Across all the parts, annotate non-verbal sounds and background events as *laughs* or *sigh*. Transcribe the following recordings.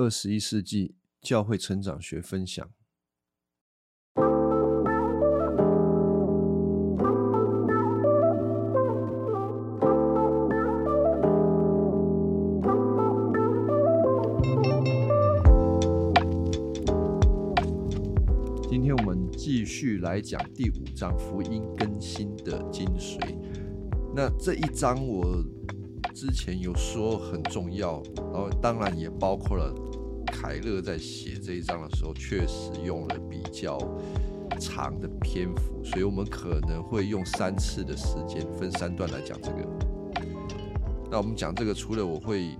二十一世纪教会成长学分享。今天我们继续来讲第五章福音更新的精髓。那这一章我之前有说很重要，然后当然也包括了凯勒在写这一章的时候，确实用了比较长的篇幅，所以我们可能会用三次的时间，分三段来讲这个。那我们讲这个，除了我会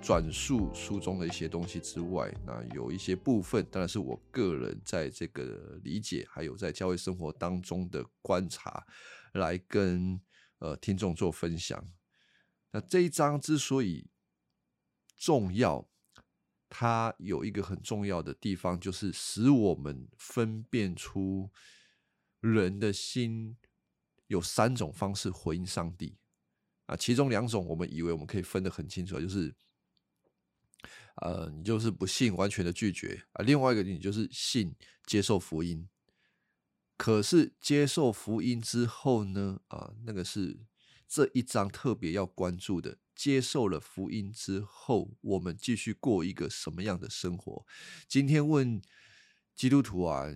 转述书中的一些东西之外，那有一些部分当然是我个人在这个理解，还有在教会生活当中的观察，来跟呃听众做分享。那这一章之所以重要，它有一个很重要的地方，就是使我们分辨出人的心有三种方式回应上帝啊，其中两种我们以为我们可以分得很清楚，就是。呃，你就是不信，完全的拒绝啊。另外一个，你就是信，接受福音。可是接受福音之后呢？啊，那个是这一章特别要关注的。接受了福音之后，我们继续过一个什么样的生活？今天问基督徒啊，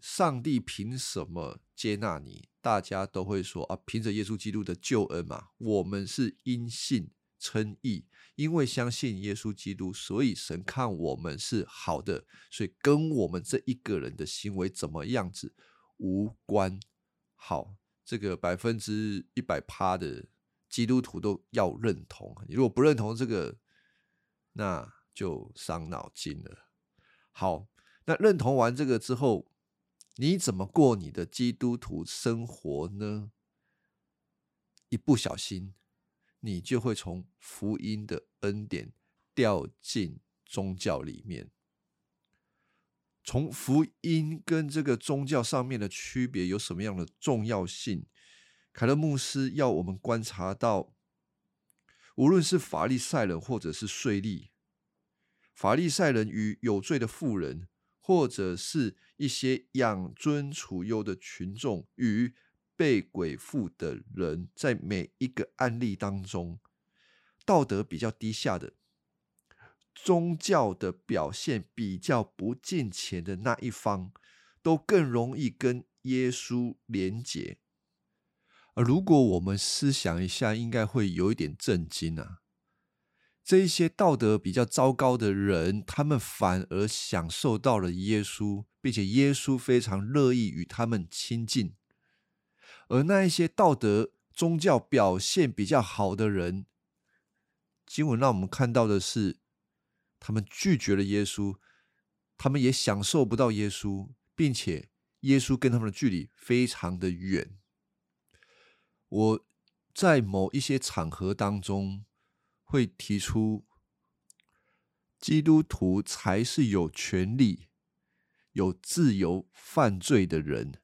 上帝凭什么接纳你？大家都会说啊，凭着耶稣基督的救恩嘛。我们是因信称义。因为相信耶稣基督，所以神看我们是好的，所以跟我们这一个人的行为怎么样子无关。好，这个百分之一百趴的基督徒都要认同。你如果不认同这个，那就伤脑筋了。好，那认同完这个之后，你怎么过你的基督徒生活呢？一不小心。你就会从福音的恩典掉进宗教里面。从福音跟这个宗教上面的区别有什么样的重要性？凯勒牧师要我们观察到，无论是法利赛人或者是税吏，法利赛人与有罪的妇人，或者是一些养尊处优的群众与。被鬼附的人，在每一个案例当中，道德比较低下的，宗教的表现比较不近前的那一方，都更容易跟耶稣连结。而如果我们思想一下，应该会有一点震惊啊！这一些道德比较糟糕的人，他们反而享受到了耶稣，并且耶稣非常乐意与他们亲近。而那一些道德宗教表现比较好的人，经文让我们看到的是，他们拒绝了耶稣，他们也享受不到耶稣，并且耶稣跟他们的距离非常的远。我在某一些场合当中会提出，基督徒才是有权利、有自由犯罪的人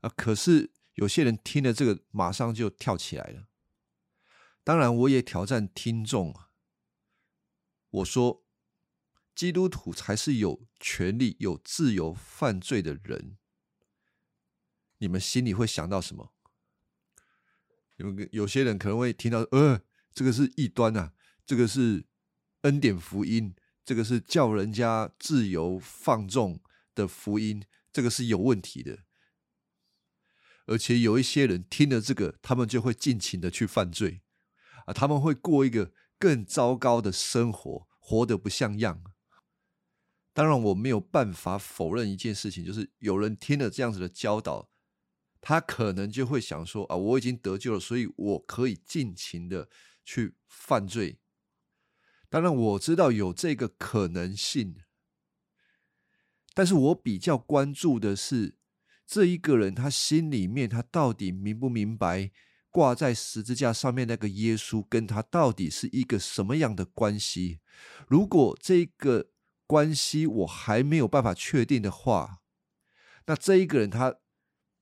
啊！可是。有些人听了这个，马上就跳起来了。当然，我也挑战听众啊，我说，基督徒才是有权利、有自由犯罪的人。你们心里会想到什么？有有些人可能会听到，呃，这个是异端啊，这个是恩典福音，这个是叫人家自由放纵的福音，这个是有问题的。而且有一些人听了这个，他们就会尽情的去犯罪啊！他们会过一个更糟糕的生活，活得不像样。当然，我没有办法否认一件事情，就是有人听了这样子的教导，他可能就会想说：啊，我已经得救了，所以我可以尽情的去犯罪。当然，我知道有这个可能性，但是我比较关注的是。这一个人，他心里面，他到底明不明白挂在十字架上面那个耶稣跟他到底是一个什么样的关系？如果这个关系我还没有办法确定的话，那这一个人他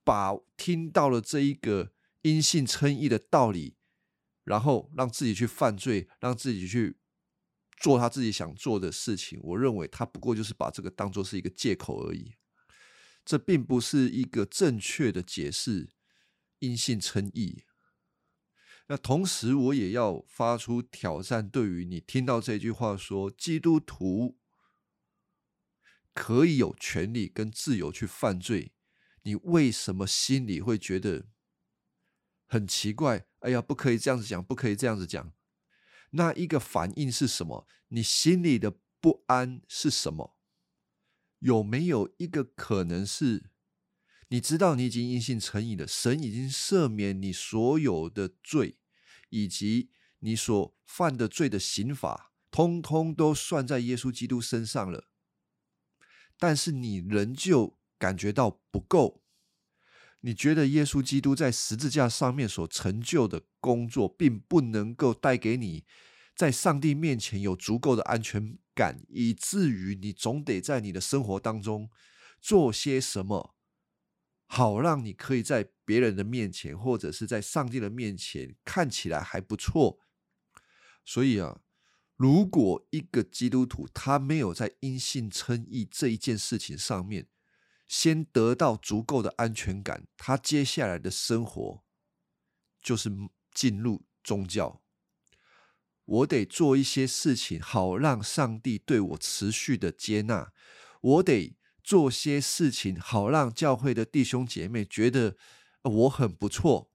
把听到了这一个因信称义的道理，然后让自己去犯罪，让自己去做他自己想做的事情。我认为他不过就是把这个当做是一个借口而已，这并不是一个正确的解释因信称义。那同时，我也要发出挑战，对于你听到这句话说基督徒可以有权利跟自由去犯罪，你为什么心里会觉得很奇怪？哎呀，不可以这样子讲，不可以这样子讲。那一个反应是什么？你心里的不安是什么？有没有一个可能是？你知道你已经因信成义了，神已经赦免你所有的罪，以及你所犯的罪的刑罚，通通都算在耶稣基督身上了。但是你仍旧感觉到不够，你觉得耶稣基督在十字架上面所成就的工作，并不能够带给你在上帝面前有足够的安全感，以至于你总得在你的生活当中做些什么。好，让你可以在别人的面前，或者是在上帝的面前看起来还不错。所以啊，如果一个基督徒他没有在因信称义这一件事情上面先得到足够的安全感，他接下来的生活就是进入宗教。我得做一些事情，好让上帝对我持续的接纳。我得。做些事情，好让教会的弟兄姐妹觉得我很不错，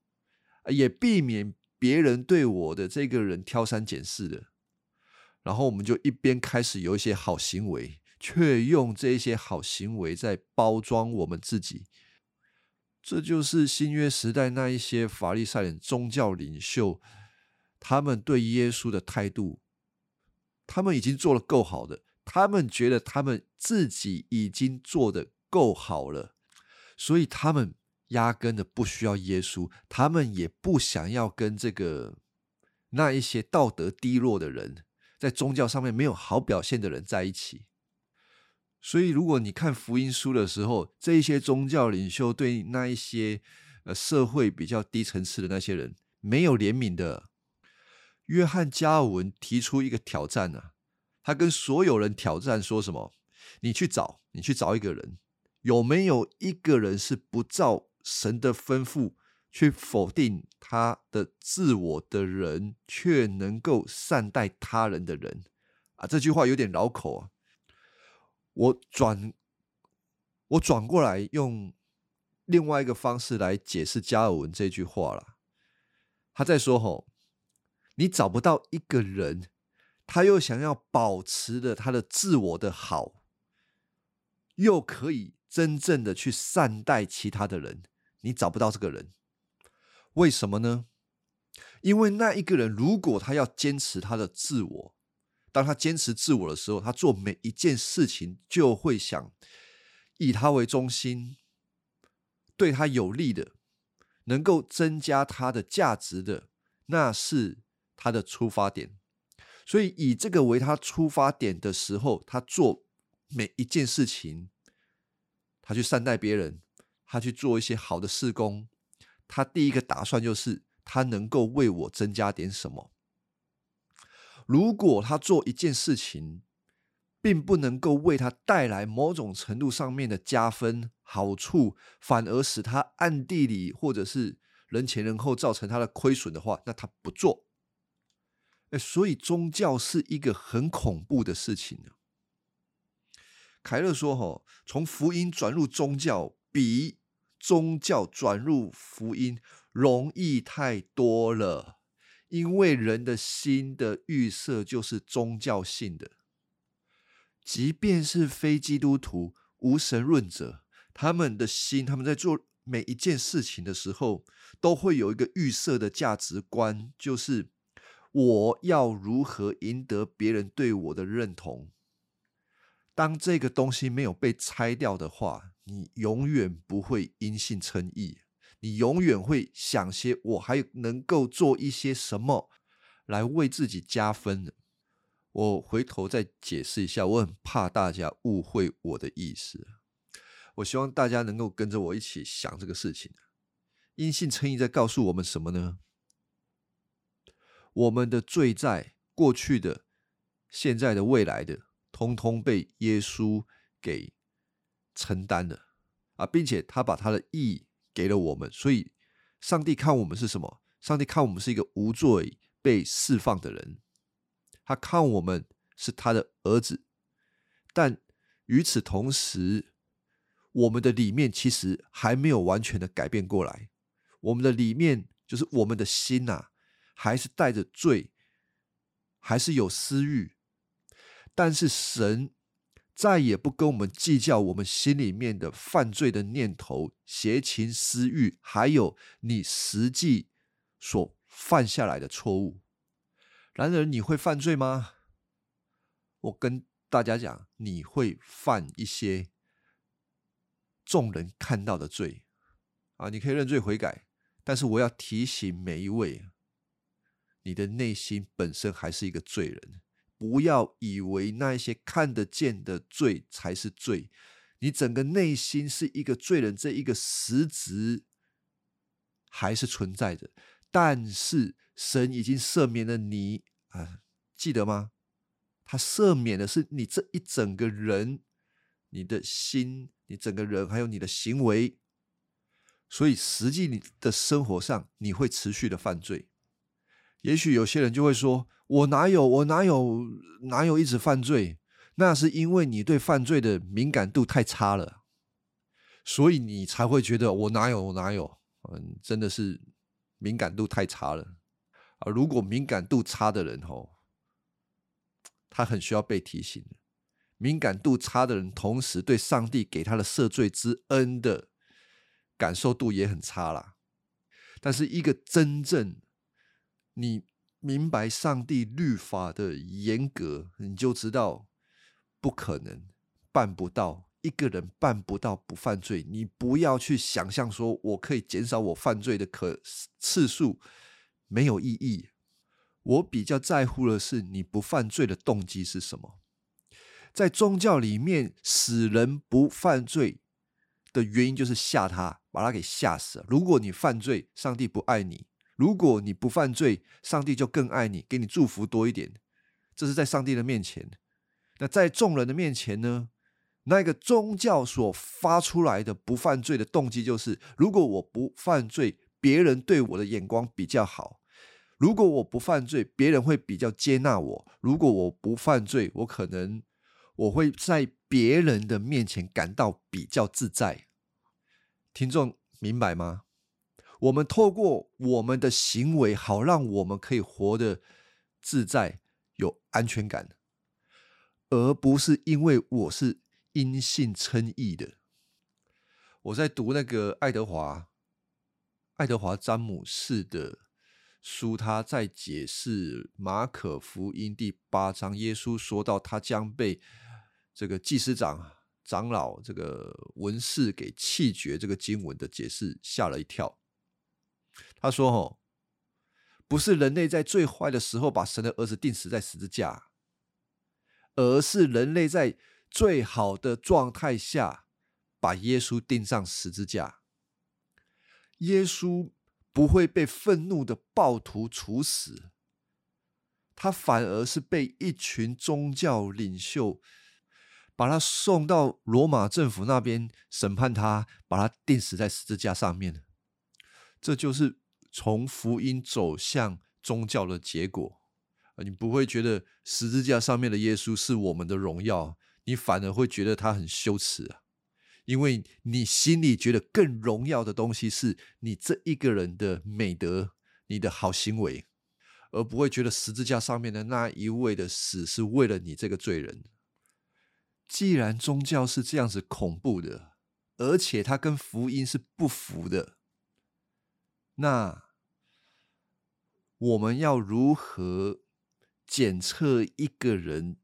也避免别人对我的这个人挑三拣四的。然后我们就一边开始有一些好行为，却用这些好行为在包装我们自己。这就是新约时代那一些法利赛人宗教领袖，他们对耶稣的态度，他们已经做了够好的。他们觉得他们自己已经做的够好了，所以他们压根的不需要耶稣，他们也不想要跟这个那一些道德低落的人，在宗教上面没有好表现的人在一起。所以，如果你看福音书的时候，这一些宗教领袖对那一些呃社会比较低层次的那些人没有怜悯的，约翰加尔文提出一个挑战呢。他跟所有人挑战说什么？你去找，你去找一个人，有没有一个人是不照神的吩咐去否定他的自我的人，却能够善待他人的人？啊，这句话有点绕口啊。我转，我转过来用另外一个方式来解释加尔文这句话了。他在说：吼，你找不到一个人。他又想要保持的他的自我的好，又可以真正的去善待其他的人，你找不到这个人，为什么呢？因为那一个人如果他要坚持他的自我，当他坚持自我的时候，他做每一件事情就会想以他为中心，对他有利的，能够增加他的价值的，那是他的出发点。所以以这个为他出发点的时候，他做每一件事情，他去善待别人，他去做一些好的事工，他第一个打算就是他能够为我增加点什么。如果他做一件事情，并不能够为他带来某种程度上面的加分好处，反而使他暗地里或者是人前人后造成他的亏损的话，那他不做。哎，所以宗教是一个很恐怖的事情呢。凯勒说：“哈，从福音转入宗教，比宗教转入福音容易太多了，因为人的心的预设就是宗教性的。即便是非基督徒、无神论者，他们的心，他们在做每一件事情的时候，都会有一个预设的价值观，就是。”我要如何赢得别人对我的认同？当这个东西没有被拆掉的话，你永远不会因信称义。你永远会想些我还能够做一些什么来为自己加分。我回头再解释一下，我很怕大家误会我的意思。我希望大家能够跟着我一起想这个事情。因信称义在告诉我们什么呢？我们的罪在过去的现在的、未来的，通通被耶稣给承担了啊，并且他把他的义给了我们，所以上帝看我们是什么？上帝看我们是一个无罪被释放的人，他看我们是他的儿子，但与此同时，我们的里面其实还没有完全的改变过来，我们的里面就是我们的心呐，还是带着罪，还是有私欲，但是神再也不跟我们计较我们心里面的犯罪的念头、邪情私欲，还有你实际。所犯下来的错误，然而你会犯罪吗？我跟大家讲，你会犯一些众人看到的罪啊！你可以认罪悔改，但是我要提醒每一位，你的内心本身还是一个罪人，不要以为那一些看得见的罪才是罪，你整个内心是一个罪人，这一个实质还是存在着。但是神已经赦免了你啊，记得吗？他赦免的是你这一整个人，你的心，你整个人，还有你的行为。所以实际你的生活上，你会持续的犯罪。也许有些人就会说：“我哪有？我哪有？哪有一直犯罪？”那是因为你对犯罪的敏感度太差了，所以你才会觉得我哪有？我哪有？嗯，真的是。敏感度太差了啊！如果敏感度差的人吼，他很需要被提醒。敏感度差的人，同时对上帝给他的赦罪之恩的感受度也很差啦。但是，一个真正你明白上帝律法的严格，你就知道不可能办不到。一个人办不到不犯罪，你不要去想象说我可以减少我犯罪的可次数，没有意义。我比较在乎的是你不犯罪的动机是什么。在宗教里面，使人不犯罪的原因就是吓他，把他给吓死了。如果你犯罪，上帝不爱你；如果你不犯罪，上帝就更爱你，给你祝福多一点。这是在上帝的面前。那在众人的面前呢？那个宗教所发出来的不犯罪的动机，就是如果我不犯罪，别人对我的眼光比较好；如果我不犯罪，别人会比较接纳我；如果我不犯罪，我可能我会在别人的面前感到比较自在。听众明白吗？我们透过我们的行为，好让我们可以活得自在、有安全感，而不是因为我是。因信称义的，我在读那个爱德华爱德华詹姆士的书，他在解释马可福音第八章，耶稣说到他将被这个祭司长、长老、这个文士给弃绝，这个经文的解释吓了一跳。他说：“哦，不是人类在最坏的时候把神的儿子钉死在十字架，而是人类在。”最好的状态下，把耶稣钉上十字架。耶稣不会被愤怒的暴徒处死，他反而是被一群宗教领袖把他送到罗马政府那边审判他，把他钉死在十字架上面。这就是从福音走向宗教的结果。你不会觉得十字架上面的耶稣是我们的荣耀。你反而会觉得他很羞耻啊，因为你心里觉得更荣耀的东西是你这一个人的美德、你的好行为，而不会觉得十字架上面的那一位的死是为了你这个罪人。既然宗教是这样子恐怖的，而且它跟福音是不符的，那我们要如何检测一个人？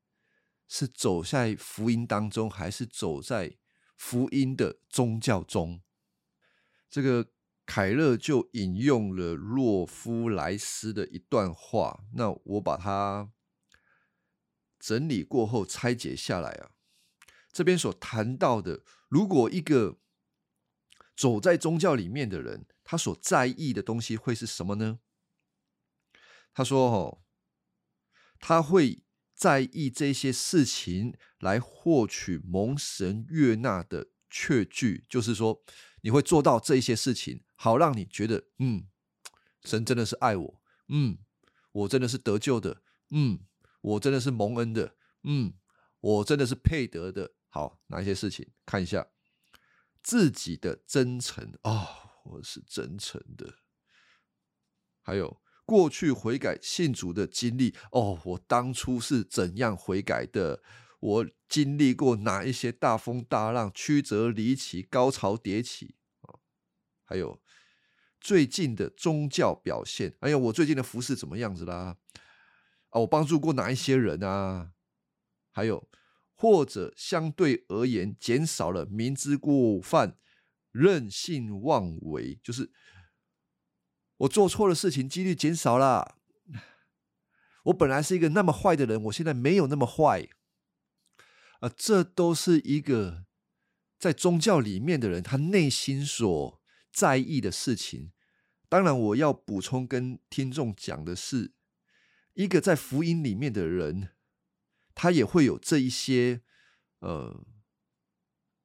是走在福音当中，还是走在福音的宗教中？这个凯勒就引用了洛夫莱斯的一段话。那我把它整理过后拆解下来啊。这边所谈到的，如果一个走在宗教里面的人，他所在意的东西会是什么呢？他说：“哦，他会。”在意这些事情来获取蒙神悦纳的确据，就是说你会做到这些事情，好让你觉得，嗯，神真的是爱我，嗯，我真的是得救的，嗯，我真的是蒙恩的，嗯，我真的是配得的。好，哪一些事情？看一下自己的真诚啊，我是真诚的。还有过去悔改信主的经历哦，我当初是怎样悔改的？我经历过哪一些大风大浪、曲折离奇、高潮迭起啊？还有最近的宗教表现，哎呀，我最近的服饰怎么样子啦？啊，我帮助过哪一些人啊？还有。或者相对而言，减少了明知故犯、任性妄为，就是我做错的事情几率减少了。我本来是一个那么坏的人，我现在没有那么坏。啊，这都是一个在宗教里面的人他内心所在意的事情。当然，我要补充跟听众讲的是，一个在福音里面的人。他也会有这一些呃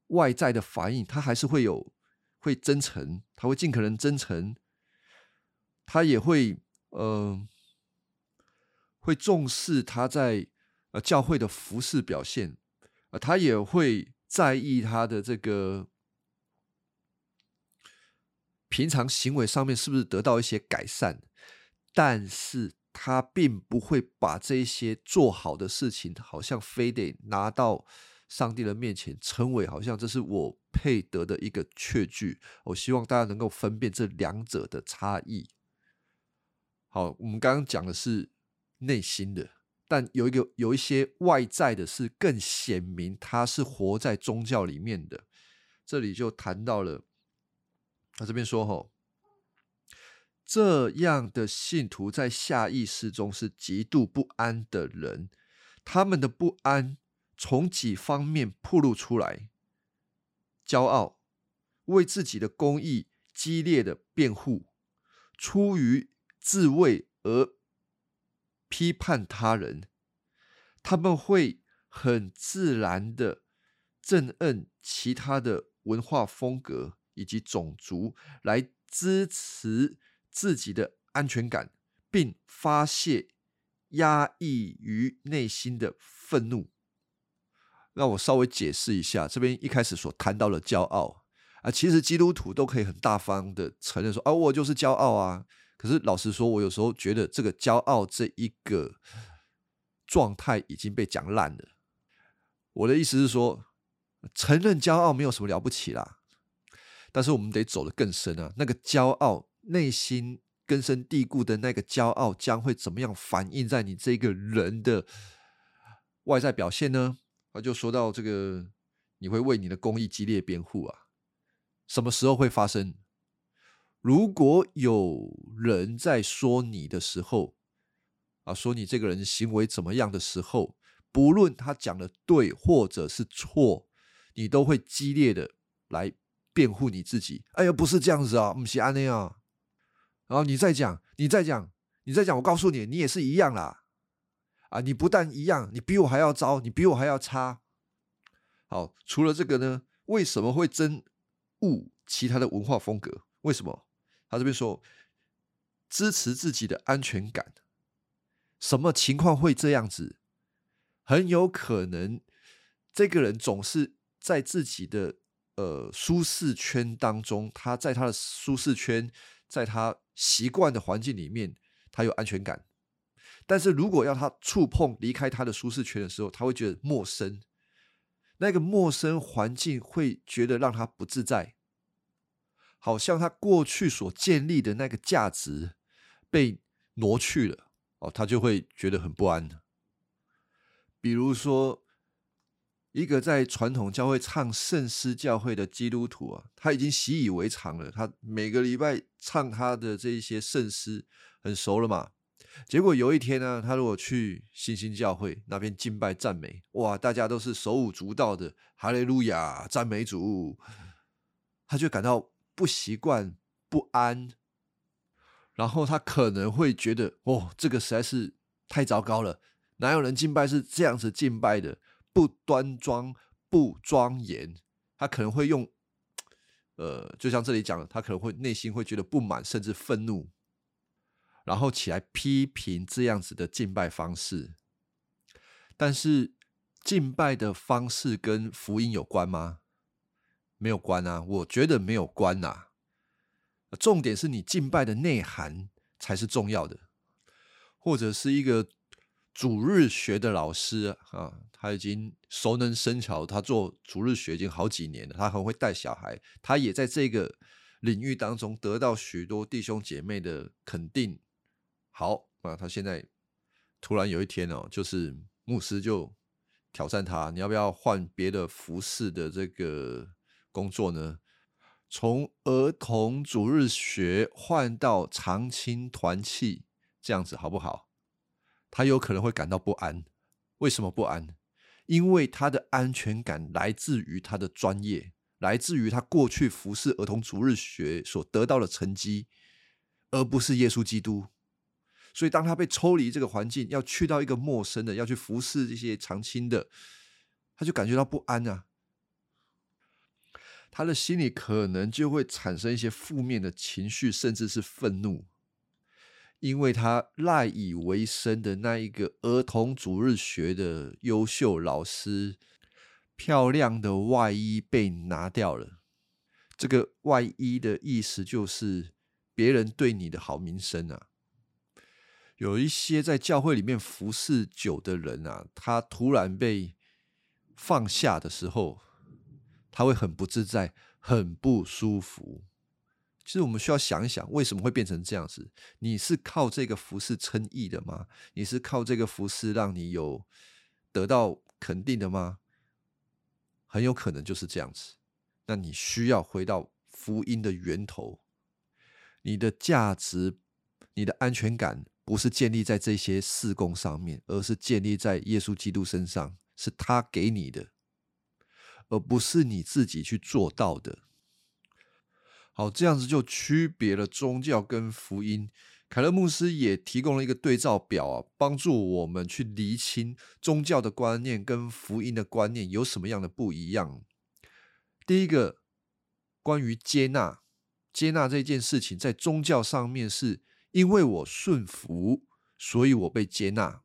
外在的反应，他还是会有会真诚，他会尽可能真诚，他也会呃会重视他在呃教会的服饰表现，呃他也会在意他的这个平常行为上面是不是得到一些改善，但是。他并不会把这些做好的事情，好像非得拿到上帝的面前，称为好像这是我配得的一个确据。我希望大家能够分辨这两者的差异。好，我们刚刚讲的是内心的，但有一个有一些外在的，是更显明他是活在宗教里面的。这里就谈到了，他这边说哈。这样的信徒在下意识中是极度不安的人，他们的不安从几方面暴露出来：骄傲，为自己的公义激烈的辩护，出于自卫而批判他人，他们会很自然的憎恨其他的文化风格以及种族，来支持。自己的安全感，并发泄压抑于内心的愤怒。让我稍微解释一下，这边一开始所谈到的骄傲啊，其实基督徒都可以很大方的承认说啊，我就是骄傲啊。可是老实说，我有时候觉得这个骄傲这一个状态已经被讲烂了。我的意思是说，承认骄傲没有什么了不起啦，但是我们得走得更深啊，那个骄傲。内心根深蒂固的那个骄傲将会怎么样反映在你这个人的外在表现呢？他就说到这个，你会为你的公益激烈辩护啊？什么时候会发生？如果有人在说你的时候啊，说你这个人行为怎么样的时候，不论他讲的对或者是错，你都会激烈的来辩护你自己。哎呀，不是这样子啊，不是安那样。然后你再讲，你再讲，你再讲，我告诉你，你也是一样啦，啊，你不但一样，你比我还要糟，你比我还要差。好，除了这个呢，为什么会憎恶其他的文化风格？为什么？他这边说，支持自己的安全感，什么情况会这样子？很有可能，这个人总是在自己的呃舒适圈当中，他在他的舒适圈。在他习惯的环境里面，他有安全感。但是如果要他触碰离开他的舒适圈的时候，他会觉得陌生。那个陌生环境会觉得让他不自在，好像他过去所建立的那个价值被挪去了哦，他就会觉得很不安。比如说。一个在传统教会唱圣诗教会的基督徒啊，他已经习以为常了。他每个礼拜唱他的这一些圣诗，很熟了嘛。结果有一天呢，他如果去新兴教会那边敬拜赞美，哇，大家都是手舞足蹈的，哈利路亚，赞美主，他就感到不习惯、不安，然后他可能会觉得，哦，这个实在是太糟糕了，哪有人敬拜是这样子敬拜的？不端庄、不庄严，他可能会用，呃，就像这里讲的，他可能会内心会觉得不满，甚至愤怒，然后起来批评这样子的敬拜方式。但是，敬拜的方式跟福音有关吗？没有关啊，我觉得没有关呐。重点是你敬拜的内涵才是重要的，或者是一个。主日学的老师啊，他已经熟能生巧，他做主日学已经好几年了，他很会带小孩，他也在这个领域当中得到许多弟兄姐妹的肯定。好啊，他现在突然有一天哦，就是牧师就挑战他，你要不要换别的服饰的这个工作呢？从儿童主日学换到长青团契，这样子好不好？他有可能会感到不安，为什么不安？因为他的安全感来自于他的专业，来自于他过去服侍儿童主日学所得到的成绩，而不是耶稣基督。所以，当他被抽离这个环境，要去到一个陌生的，要去服侍这些长青的，他就感觉到不安啊。他的心里可能就会产生一些负面的情绪，甚至是愤怒。因为他赖以为生的那一个儿童主日学的优秀老师，漂亮的外衣被拿掉了。这个外衣的意思就是别人对你的好名声啊。有一些在教会里面服侍久的人啊，他突然被放下的时候，他会很不自在，很不舒服。其实我们需要想一想，为什么会变成这样子？你是靠这个服饰称义的吗？你是靠这个服饰让你有得到肯定的吗？很有可能就是这样子。那你需要回到福音的源头。你的价值、你的安全感，不是建立在这些事工上面，而是建立在耶稣基督身上，是他给你的，而不是你自己去做到的。好，这样子就区别了宗教跟福音。凯勒牧师也提供了一个对照表啊，帮助我们去厘清宗教的观念跟福音的观念有什么样的不一样。第一个，关于接纳，接纳这件事情，在宗教上面是因为我顺服，所以我被接纳。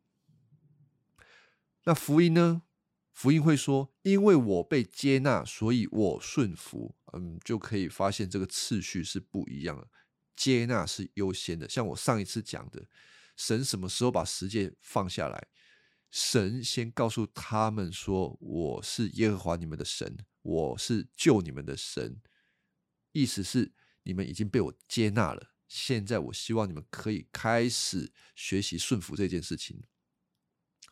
那福音呢？福音会说：“因为我被接纳，所以我顺服。”嗯，就可以发现这个次序是不一样的。接纳是优先的。像我上一次讲的，神什么时候把十诫放下来？神先告诉他们说：“我是耶和华你们的神，我是救你们的神。”意思是你们已经被我接纳了。现在我希望你们可以开始学习顺服这件事情。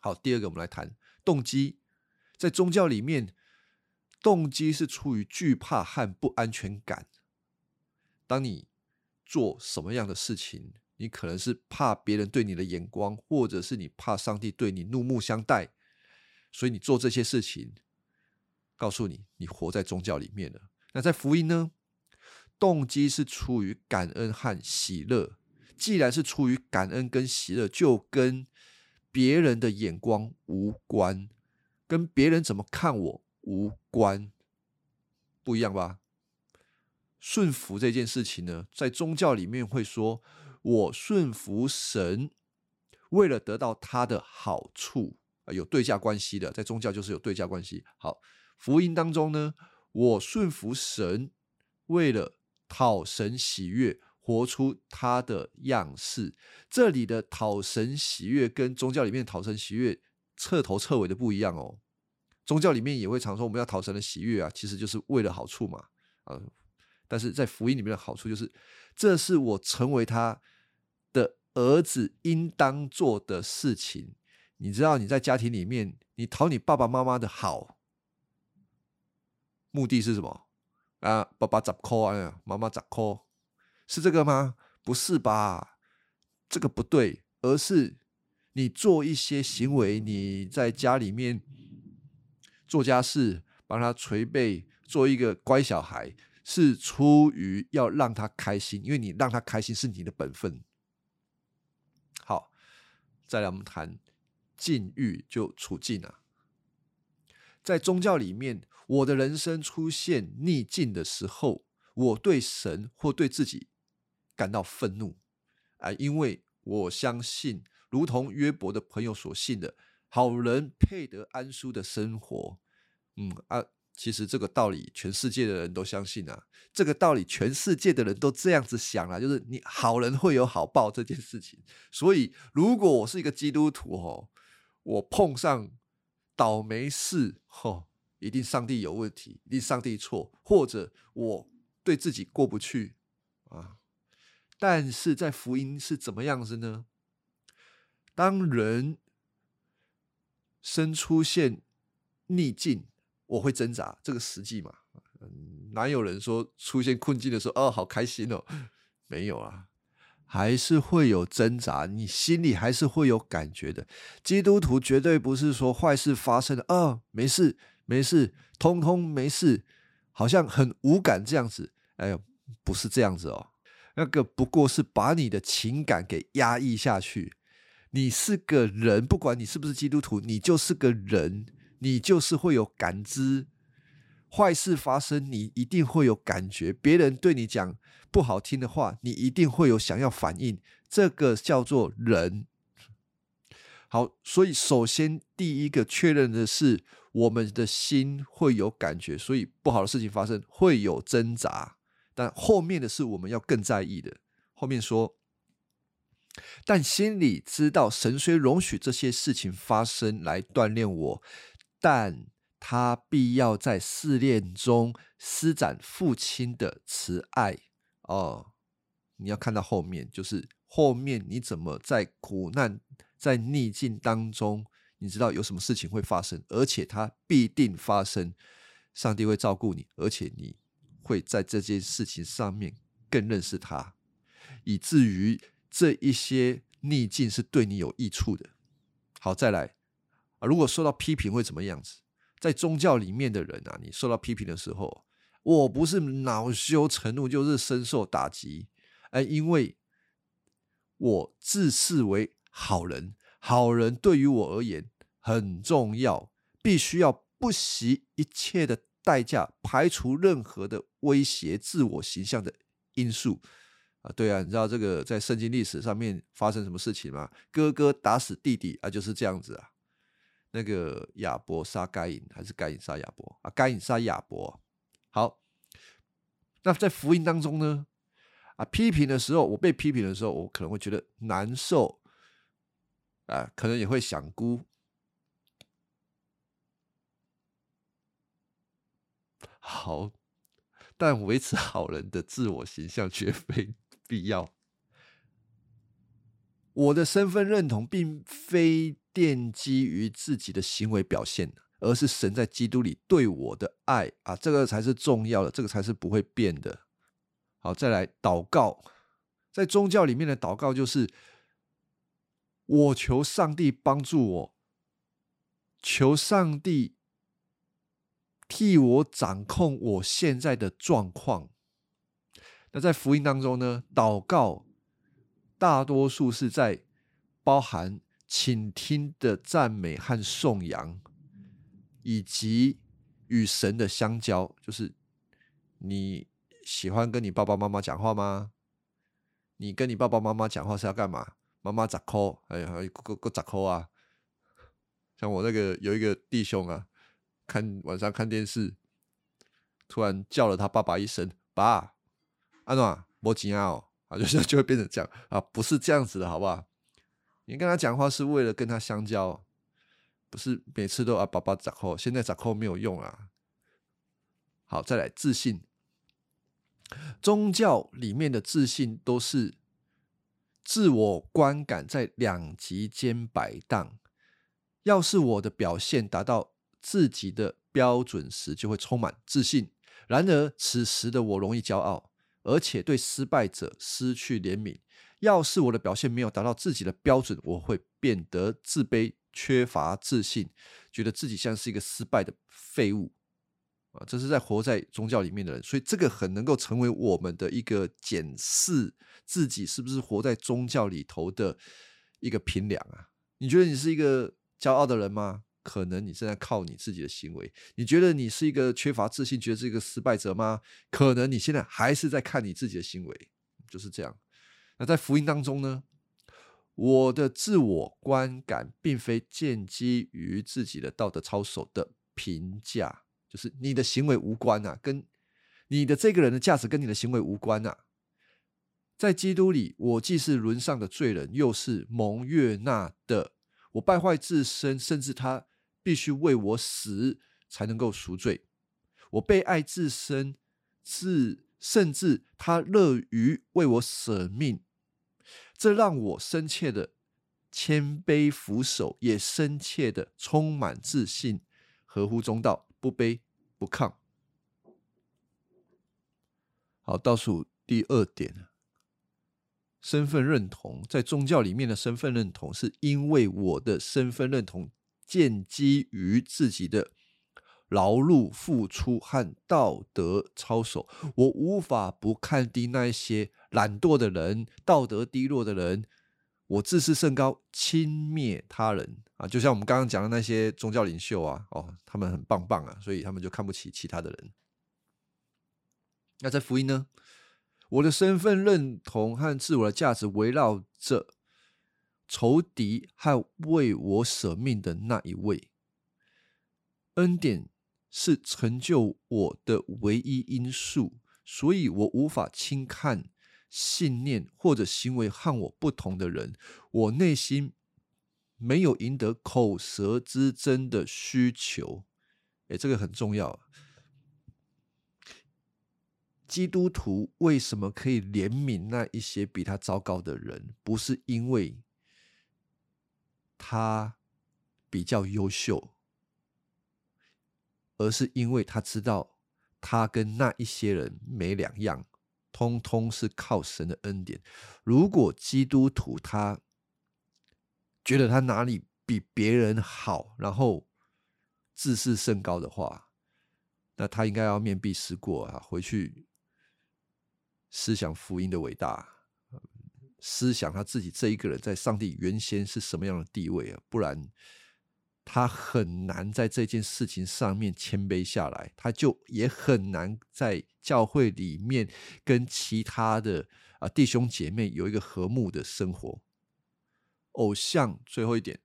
好，第二个，我们来谈动机。在宗教里面，动机是出于惧怕和不安全感。当你做什么样的事情，你可能是怕别人对你的眼光，或者是你怕上帝对你怒目相待，所以你做这些事情。告诉你，你活在宗教里面了。那在福音呢？动机是出于感恩和喜乐。既然是出于感恩跟喜乐，就跟别人的眼光无关。跟别人怎么看我无关，不一样吧？顺服这件事情呢，在宗教里面会说，我顺服神，为了得到他的好处有对价关系的，在宗教就是有对价关系。好，福音当中呢，我顺服神，为了讨神喜悦，活出他的样式。这里的讨神喜悦跟宗教里面讨神喜悦。彻头彻尾的不一样哦，宗教里面也会常说我们要讨神的喜悦啊，其实就是为了好处嘛，啊，但是在福音里面的好处就是，这是我成为他的儿子应当做的事情。你知道你在家庭里面，你讨你爸爸妈妈的好，目的是什么啊？爸爸咋抠啊？妈妈咋抠？是这个吗？不是吧？这个不对，而是。你做一些行为，你在家里面做家事，帮他捶背，做一个乖小孩，是出于要让他开心，因为你让他开心是你的本分。好，再来我们谈境遇就处境啊。在宗教里面，我的人生出现逆境的时候，我对神或对自己感到愤怒啊，因为我相信，如同约伯的朋友所信的，好人配得安舒的生活。嗯啊，其实这个道理，全世界的人都相信啊。这个道理，全世界的人都这样子想啊，就是你好人会有好报这件事情。所以，如果我是一个基督徒哦，我碰上。倒霉事，吼，一定上帝有问题，一定上帝错，或者我对自己过不去啊。但是在福音是怎么样子呢？当人生出现逆境，我会挣扎，这个实际嘛？哪有人说出现困境的时候，哦，好开心哦？没有啊。还是会有挣扎，你心里还是会有感觉的。基督徒绝对不是说坏事发生了，啊，没事没事，通通没事，好像很无感这样子。哎呦，不是这样子哦，那个不过是把你的情感给压抑下去。你是个人，不管你是不是基督徒，你就是个人，你就是会有感知。坏事发生，你一定会有感觉。别人对你讲不好听的话，你一定会有想要反应。这个叫做人。好，所以首先第一个确认的是，我们的心会有感觉，所以不好的事情发生会有挣扎。但后面的是我们要更在意的。后面说，但心里知道神虽容许这些事情发生来锻炼我，但。他必要在试炼中施展父亲的慈爱哦。你要看到后面，就是后面你怎么在苦难、在逆境当中，你知道有什么事情会发生，而且它必定发生。上帝会照顾你，而且你会在这件事情上面更认识他，以至于这一些逆境是对你有益处的。好，再来啊，如果受到批评会怎么样子？在宗教里面的人啊，你受到批评的时候，我不是恼羞成怒，就是深受打击。哎，因为我自视为好人，好人对于我而言很重要，必须要不惜一切的代价，排除任何的威胁自我形象的因素啊。对啊，你知道这个在圣经历史上面发生什么事情吗？哥哥打死弟弟啊，就是这样子啊。那个亚伯杀该隐，还是该隐杀亚伯啊？该隐杀亚伯。好，那在福音当中呢？啊，批评的时候，我被批评的时候，我可能会觉得难受，啊，可能也会想哭。好，但维持好人的自我形象绝非必要。我的身份认同并非。奠基于自己的行为表现，而是神在基督里对我的爱啊，这个才是重要的，这个才是不会变的。好，再来祷告，在宗教里面的祷告就是我求上帝帮助我，求上帝替我掌控我现在的状况。那在福音当中呢，祷告大多数是在包含。倾听的赞美和颂扬，以及与神的相交，就是你喜欢跟你爸爸妈妈讲话吗？你跟你爸爸妈妈讲话是要干嘛？妈妈咋抠？哎呀，哥哥咋抠啊？像我那个有一个弟兄啊，看晚上看电视，突然叫了他爸爸一声“爸”，安诺莫吉奥啊，就是 *laughs* 就会变成这样啊，不是这样子的，好不好？你跟他讲话是为了跟他相交，不是每次都啊，爸爸掌控，现在掌控没有用啊。好，再来自信。宗教里面的自信都是自我观感在两极间摆荡。要是我的表现达到自己的标准时，就会充满自信。然而此时的我容易骄傲，而且对失败者失去怜悯。要是我的表现没有达到自己的标准，我会变得自卑、缺乏自信，觉得自己像是一个失败的废物啊！这是在活在宗教里面的人，所以这个很能够成为我们的一个检视自己是不是活在宗教里头的一个评量啊！你觉得你是一个骄傲的人吗？可能你正在靠你自己的行为。你觉得你是一个缺乏自信、觉得是一个失败者吗？可能你现在还是在看你自己的行为，就是这样。那在福音当中呢？我的自我观感并非建基于自己的道德操守的评价，就是你的行为无关啊，跟你的这个人的价值跟你的行为无关啊。在基督里，我既是沦丧的罪人，又是蒙悦纳的。我败坏自身，甚至他必须为我死才能够赎罪。我被爱至深，至甚至他乐于为我舍命。这让我深切的谦卑俯首，也深切的充满自信，合乎中道，不卑不亢。好，倒数第二点，身份认同在宗教里面的身份认同，是因为我的身份认同建基于自己的劳碌付出和道德操守，我无法不看低那些。懒惰的人，道德低落的人，我自视甚高，轻蔑他人啊！就像我们刚刚讲的那些宗教领袖啊，哦，他们很棒棒啊，所以他们就看不起其他的人。那在福音呢？我的身份认同和自我的价值围绕着仇敌和为我舍命的那一位。恩典是成就我的唯一因素，所以我无法轻看。信念或者行为和我不同的人，我内心没有赢得口舌之争的需求。哎，这个很重要。基督徒为什么可以怜悯那一些比他糟糕的人？不是因为他比较优秀，而是因为他知道他跟那一些人没两样。通通是靠神的恩典。如果基督徒他觉得他哪里比别人好，然后自视甚高的话，那他应该要面壁思过啊，回去思想福音的伟大，思想他自己这一个人在上帝原先是什么样的地位啊，不然。他很难在这件事情上面谦卑下来，他就也很难在教会里面跟其他的啊弟兄姐妹有一个和睦的生活。偶像最后一点，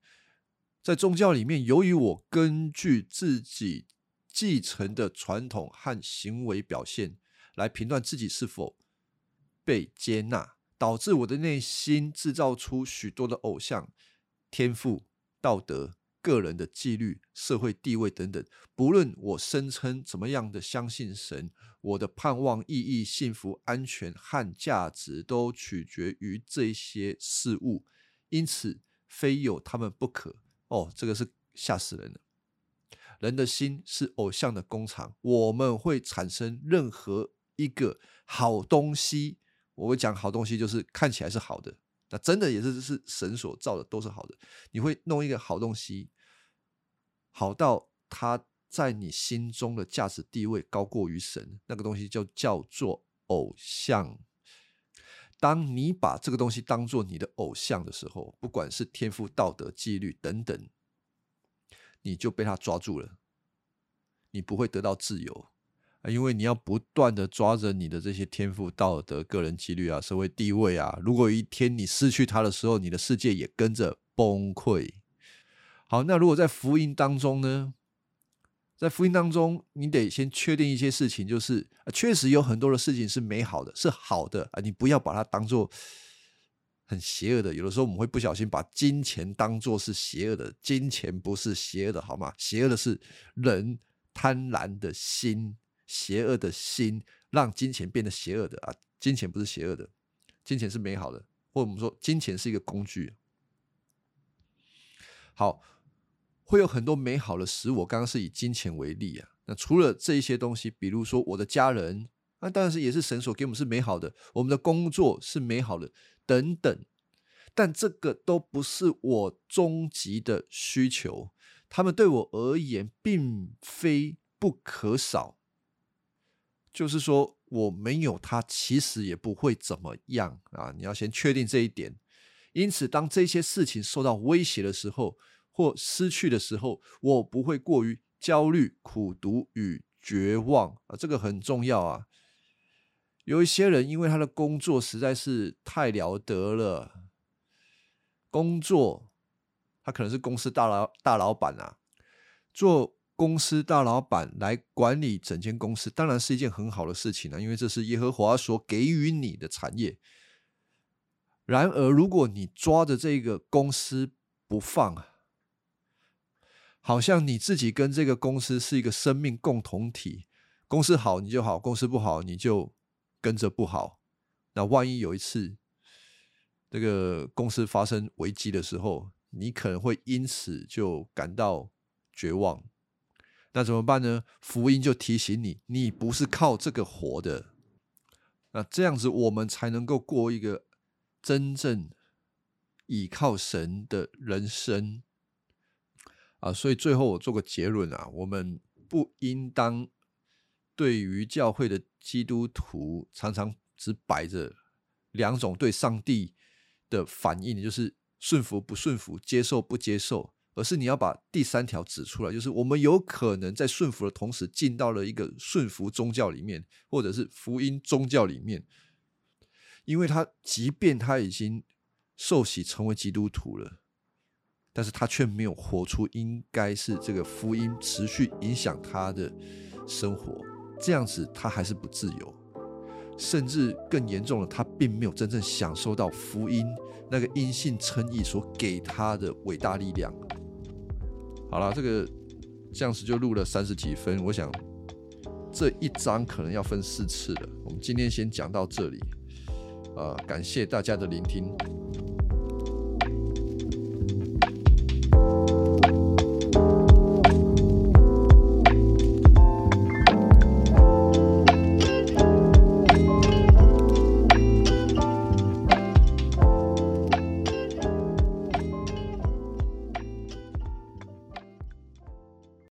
在宗教里面，由于我根据自己继承的传统和行为表现来评断自己是否被接纳，导致我的内心制造出许多的偶像、天赋、道德。个人的纪律、社会地位等等，不论我声称怎么样的相信神，我的盼望、意义、幸福、安全和价值都取决于这些事物，因此非有他们不可。哦，这个是吓死人了！人的心是偶像的工厂，我们会产生任何一个好东西。我会讲好东西，就是看起来是好的，那真的也是是神所造的，都是好的。你会弄一个好东西。好到他在你心中的价值地位高过于神，那个东西就叫做偶像。当你把这个东西当做你的偶像的时候，不管是天赋、道德、纪律等等，你就被他抓住了。你不会得到自由，因为你要不断的抓着你的这些天赋、道德、个人纪律啊、社会地位啊。如果一天你失去它的时候，你的世界也跟着崩溃。好，那如果在福音当中呢？在福音当中，你得先确定一些事情，就是确实有很多的事情是美好的，是好的啊！你不要把它当做很邪恶的。有的时候我们会不小心把金钱当做是邪恶的，金钱不是邪恶的，好吗？邪恶的是人贪婪的心，邪恶的心让金钱变得邪恶的啊！金钱不是邪恶的，金钱是美好的，或者我们说金钱是一个工具。好。会有很多美好的事物。我刚刚是以金钱为例啊。那除了这一些东西，比如说我的家人，那当然是也是神所给我们是美好的。我们的工作是美好的，等等。但这个都不是我终极的需求。他们对我而言并非不可少。就是说我没有他，其实也不会怎么样啊。你要先确定这一点。因此，当这些事情受到威胁的时候，或失去的时候，我不会过于焦虑、苦读与绝望啊，这个很重要啊。有一些人因为他的工作实在是太了得了，工作他可能是公司大老大老板啊，做公司大老板来管理整间公司，当然是一件很好的事情啊，因为这是耶和华所给予你的产业。然而，如果你抓着这个公司不放，好像你自己跟这个公司是一个生命共同体，公司好你就好，公司不好你就跟着不好。那万一有一次这个公司发生危机的时候，你可能会因此就感到绝望。那怎么办呢？福音就提醒你，你不是靠这个活的。那这样子，我们才能够过一个。真正倚靠神的人生啊，所以最后我做个结论啊，我们不应当对于教会的基督徒常常只摆着两种对上帝的反应，就是顺服不顺服、接受不接受，而是你要把第三条指出来，就是我们有可能在顺服的同时进到了一个顺服宗教里面，或者是福音宗教里面。因为他即便他已经受洗成为基督徒了，但是他却没有活出应该是这个福音持续影响他的生活，这样子他还是不自由，甚至更严重了，他并没有真正享受到福音那个因信称义所给他的伟大力量。好了，这个这样子就录了三十几分，我想这一章可能要分四次了，我们今天先讲到这里。呃，感谢大家的聆听。